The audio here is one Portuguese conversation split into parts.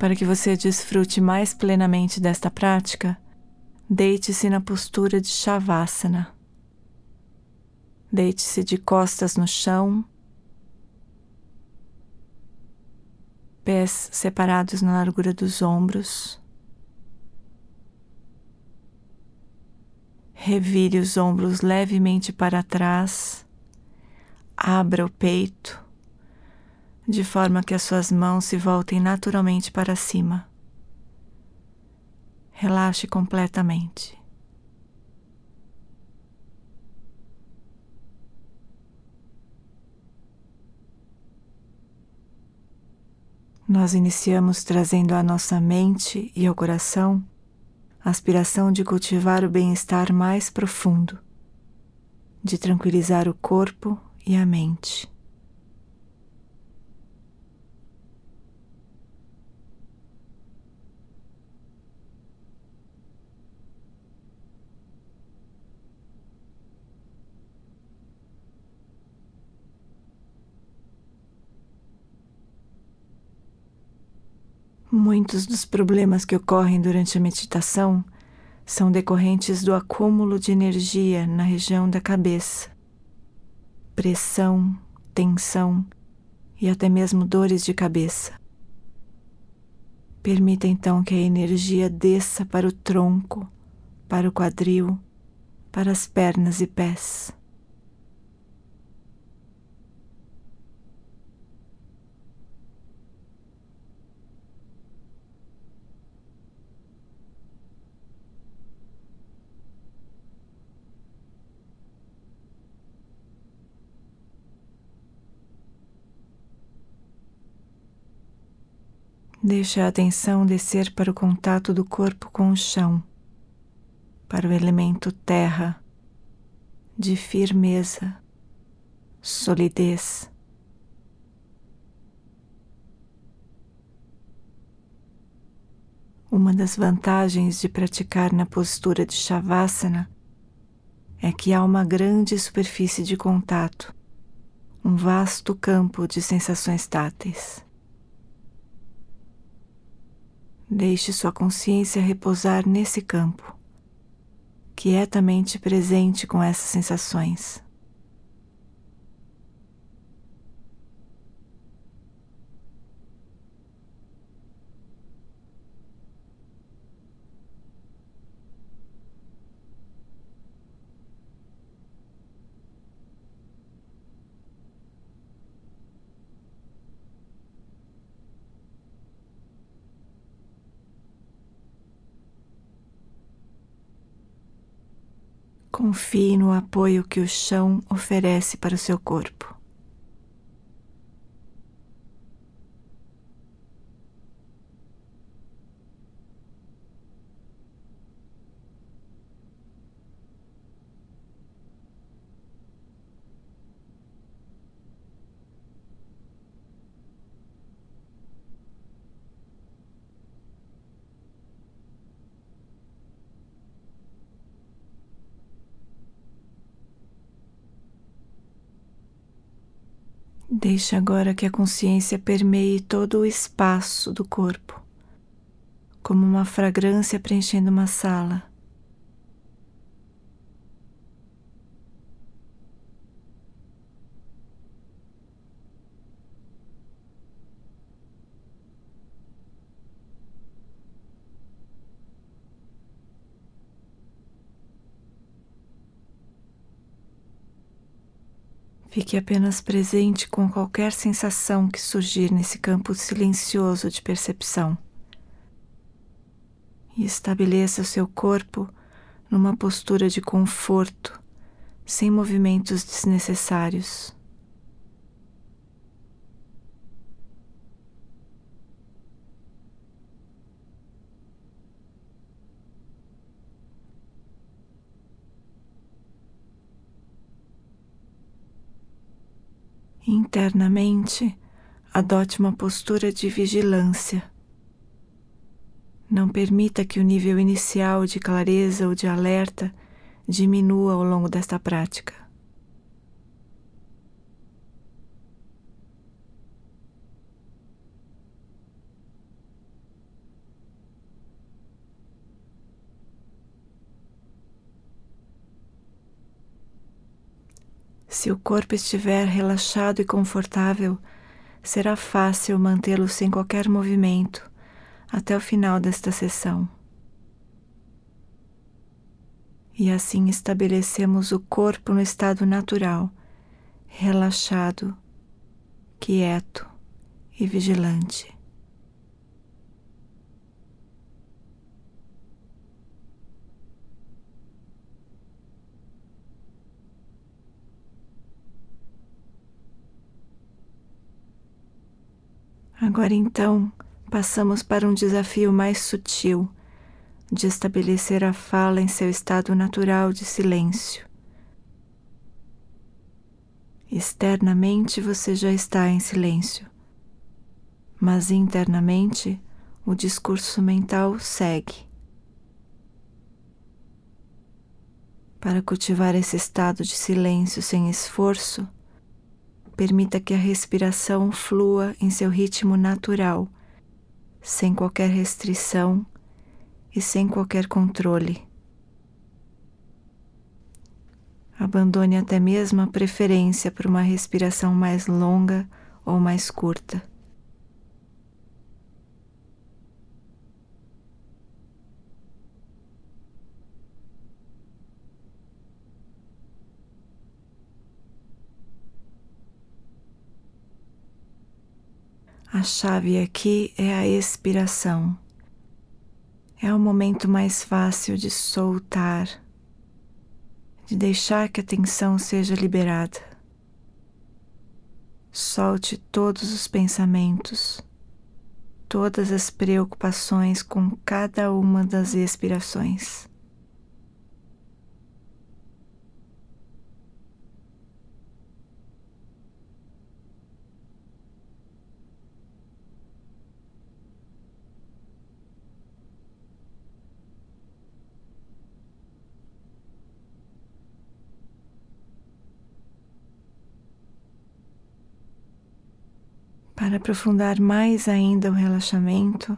Para que você desfrute mais plenamente desta prática, deite-se na postura de Shavasana. Deite-se de costas no chão, pés separados na largura dos ombros. Revire os ombros levemente para trás, abra o peito de forma que as suas mãos se voltem naturalmente para cima. Relaxe completamente. Nós iniciamos trazendo à nossa mente e ao coração a aspiração de cultivar o bem-estar mais profundo, de tranquilizar o corpo e a mente. Muitos dos problemas que ocorrem durante a meditação são decorrentes do acúmulo de energia na região da cabeça. Pressão, tensão e até mesmo dores de cabeça. Permita então que a energia desça para o tronco, para o quadril, para as pernas e pés. Deixe a atenção descer para o contato do corpo com o chão, para o elemento terra, de firmeza, solidez. Uma das vantagens de praticar na postura de Shavasana é que há uma grande superfície de contato, um vasto campo de sensações táteis. Deixe sua consciência repousar nesse campo, quietamente presente com essas sensações. Confie no apoio que o chão oferece para o seu corpo. Deixe agora que a consciência permeie todo o espaço do corpo, como uma fragrância preenchendo uma sala. Fique apenas presente com qualquer sensação que surgir nesse campo silencioso de percepção. E estabeleça o seu corpo numa postura de conforto, sem movimentos desnecessários. Internamente, adote uma postura de vigilância. Não permita que o nível inicial de clareza ou de alerta diminua ao longo desta prática. Se o corpo estiver relaxado e confortável, será fácil mantê-lo sem qualquer movimento até o final desta sessão. E assim estabelecemos o corpo no estado natural, relaxado, quieto e vigilante. Agora então, passamos para um desafio mais sutil de estabelecer a fala em seu estado natural de silêncio. Externamente você já está em silêncio, mas internamente o discurso mental segue. Para cultivar esse estado de silêncio sem esforço, Permita que a respiração flua em seu ritmo natural, sem qualquer restrição e sem qualquer controle. Abandone até mesmo a preferência por uma respiração mais longa ou mais curta. A chave aqui é a expiração. É o momento mais fácil de soltar, de deixar que a tensão seja liberada. Solte todos os pensamentos, todas as preocupações com cada uma das expirações. Para aprofundar mais ainda o relaxamento,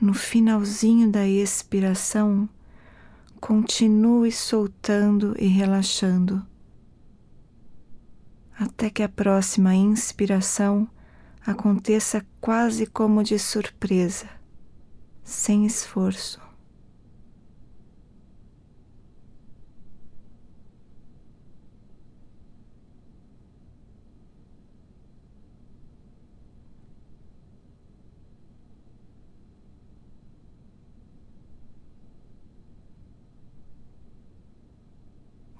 no finalzinho da expiração, continue soltando e relaxando, até que a próxima inspiração aconteça quase como de surpresa, sem esforço.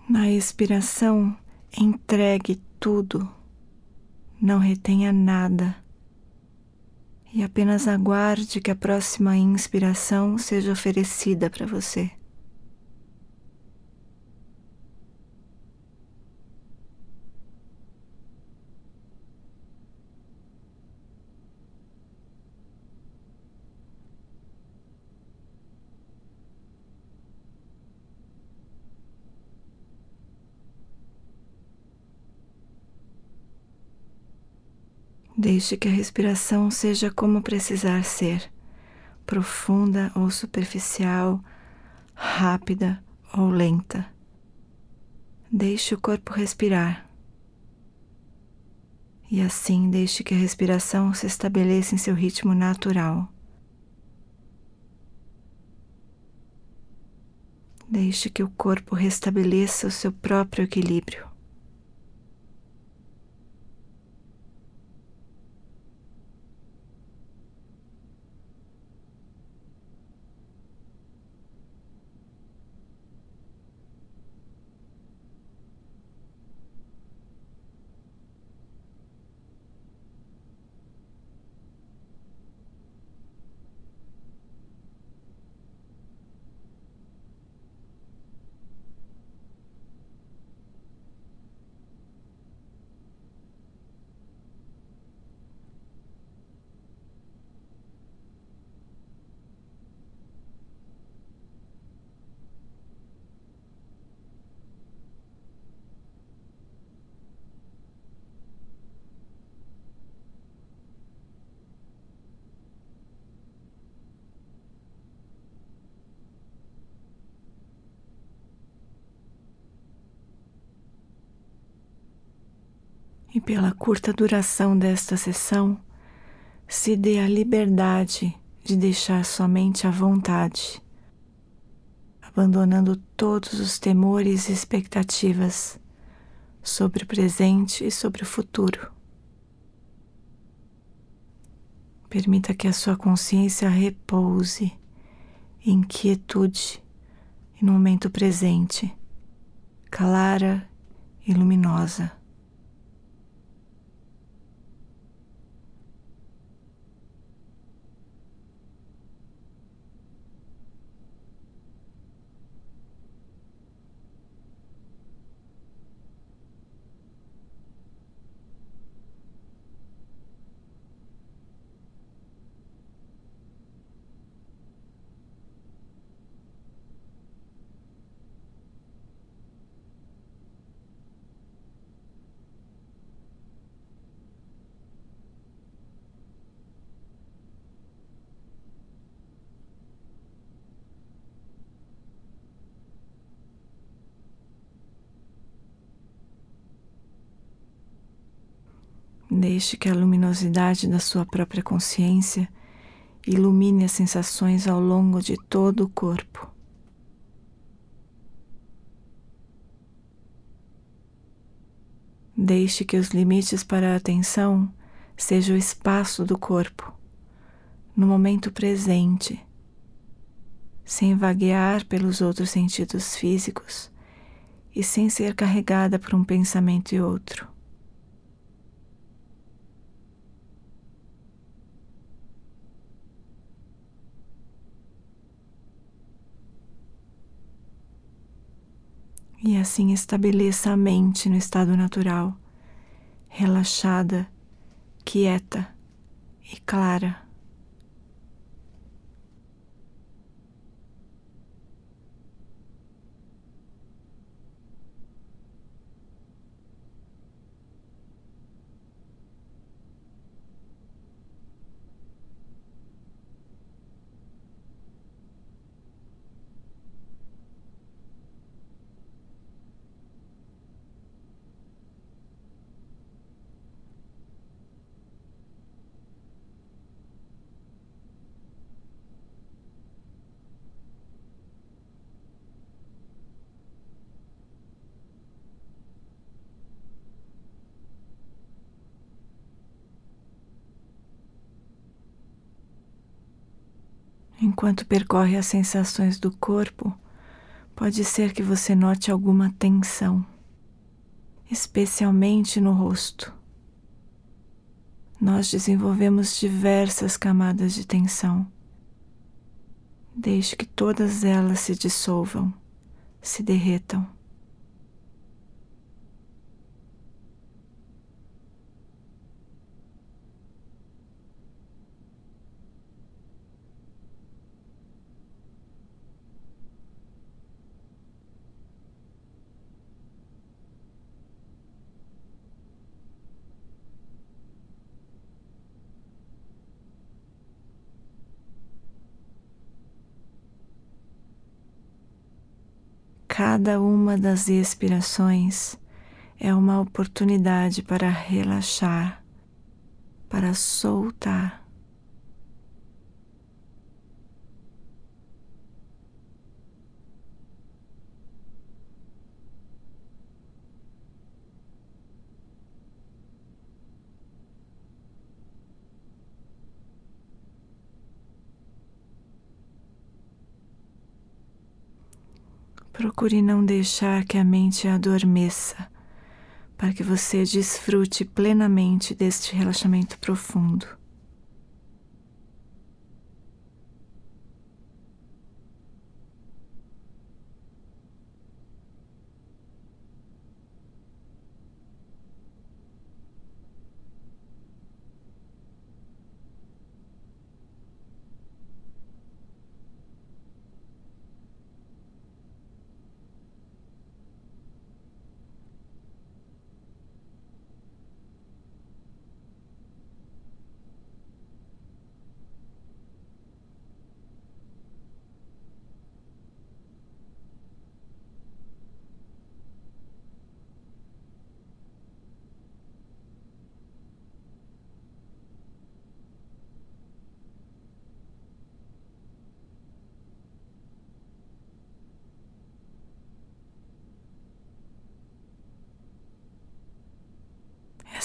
Na expiração, entregue tudo, não retenha nada e apenas aguarde que a próxima inspiração seja oferecida para você. Deixe que a respiração seja como precisar ser, profunda ou superficial, rápida ou lenta. Deixe o corpo respirar. E assim deixe que a respiração se estabeleça em seu ritmo natural. Deixe que o corpo restabeleça o seu próprio equilíbrio. Pela curta duração desta sessão, se dê a liberdade de deixar sua mente à vontade, abandonando todos os temores e expectativas sobre o presente e sobre o futuro. Permita que a sua consciência repouse em quietude e no momento presente, clara e luminosa. Deixe que a luminosidade da sua própria consciência ilumine as sensações ao longo de todo o corpo. Deixe que os limites para a atenção seja o espaço do corpo, no momento presente, sem vaguear pelos outros sentidos físicos e sem ser carregada por um pensamento e outro. E assim estabeleça a mente no estado natural, relaxada, quieta e clara. Enquanto percorre as sensações do corpo, pode ser que você note alguma tensão, especialmente no rosto. Nós desenvolvemos diversas camadas de tensão. Deixe que todas elas se dissolvam, se derretam. Cada uma das expirações é uma oportunidade para relaxar, para soltar. Procure não deixar que a mente adormeça, para que você desfrute plenamente deste relaxamento profundo.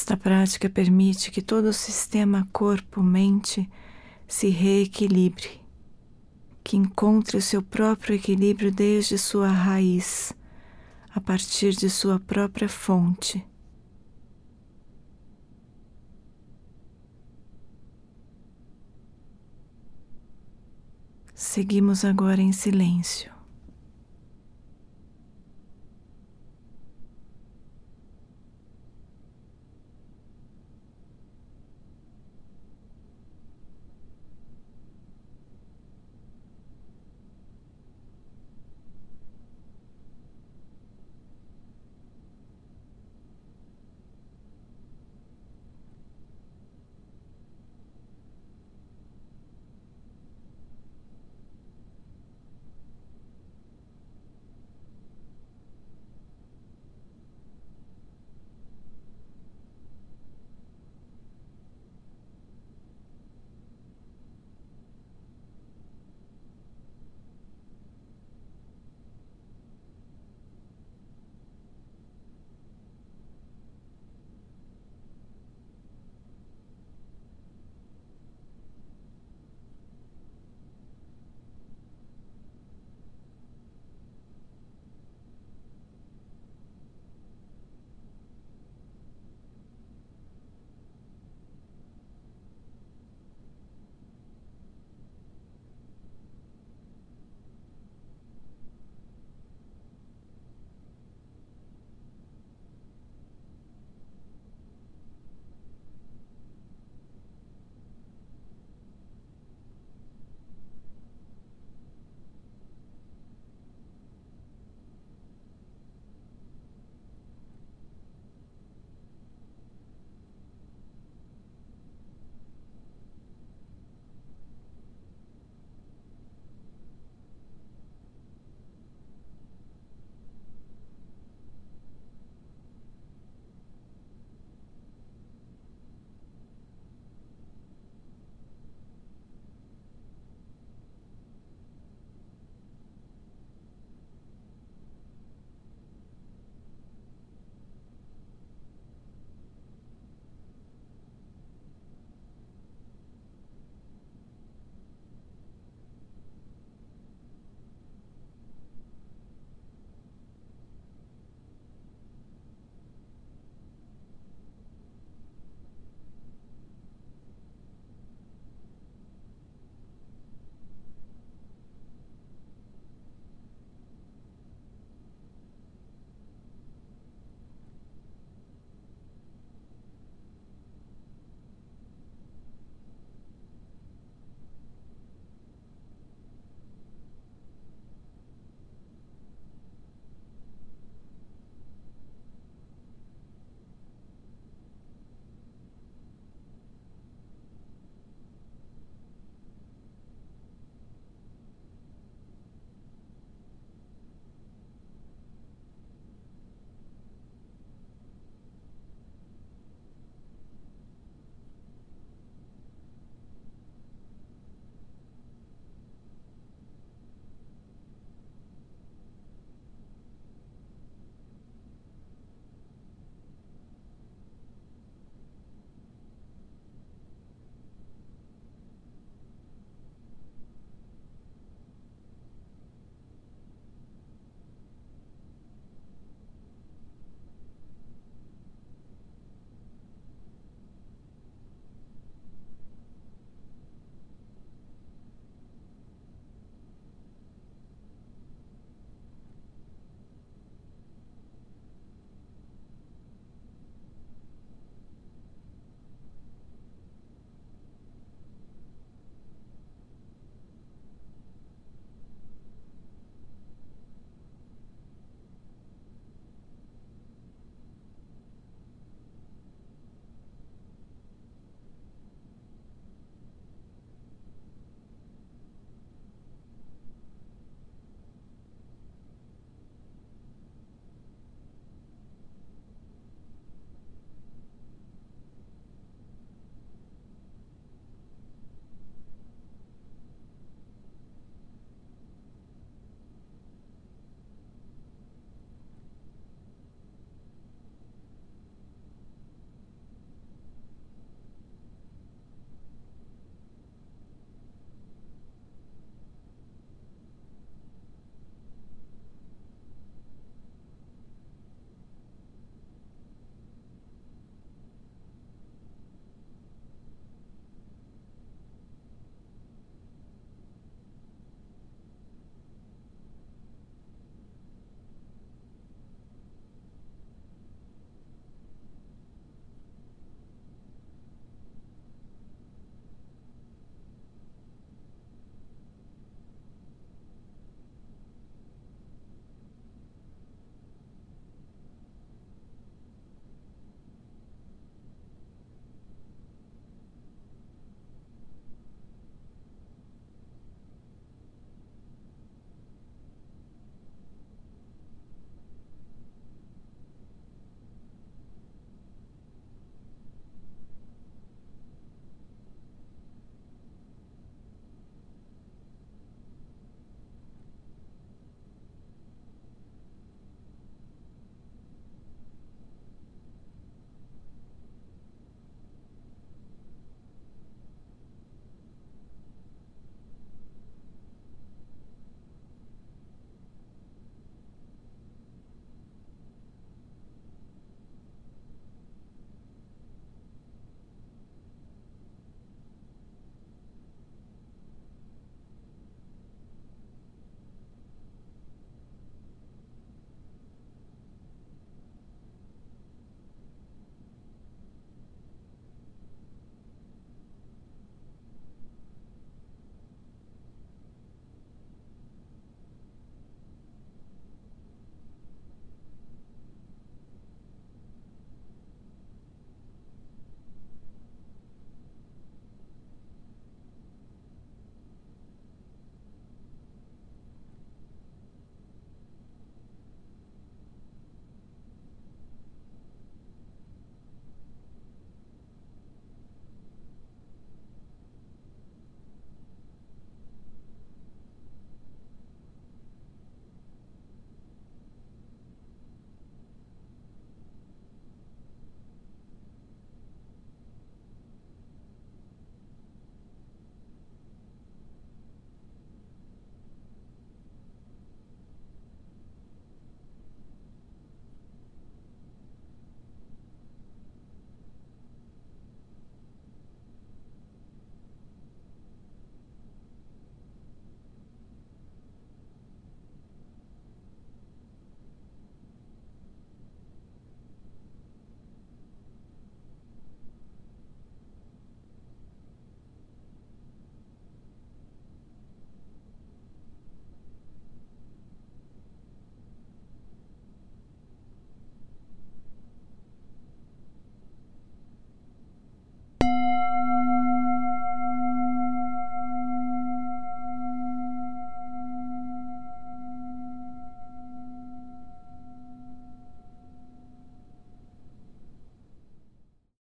Esta prática permite que todo o sistema corpo-mente se reequilibre, que encontre o seu próprio equilíbrio desde sua raiz, a partir de sua própria fonte. Seguimos agora em silêncio.